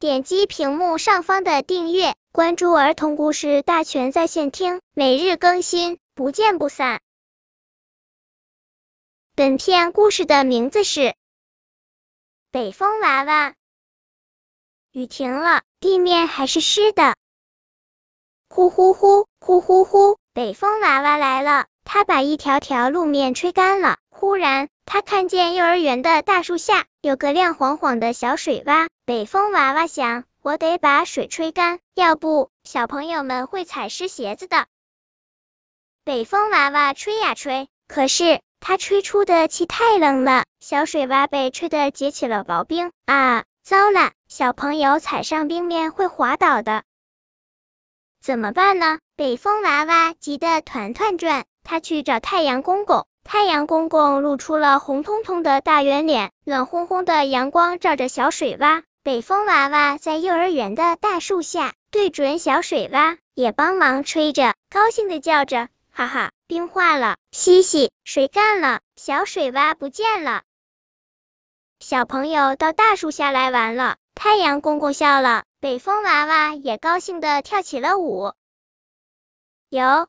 点击屏幕上方的订阅，关注儿童故事大全在线听，每日更新，不见不散。本片故事的名字是《北风娃娃》。雨停了，地面还是湿的。呼呼呼，呼呼呼，北风娃娃来了，它把一条条路面吹干了。忽然，他看见幼儿园的大树下有个亮晃晃的小水洼。北风娃娃想，我得把水吹干，要不小朋友们会踩湿鞋子的。北风娃娃吹呀吹，可是它吹出的气太冷了，小水洼被吹得结起了薄冰。啊，糟了，小朋友踩上冰面会滑倒的，怎么办呢？北风娃娃急得团团转，他去找太阳公公。太阳公公露出了红彤彤的大圆脸，暖烘烘的阳光照着小水洼。北风娃娃在幼儿园的大树下，对准小水洼，也帮忙吹着，高兴的叫着：“哈哈，冰化了，嘻嘻，水干了，小水洼不见了。”小朋友到大树下来玩了，太阳公公笑了，北风娃娃也高兴的跳起了舞。有。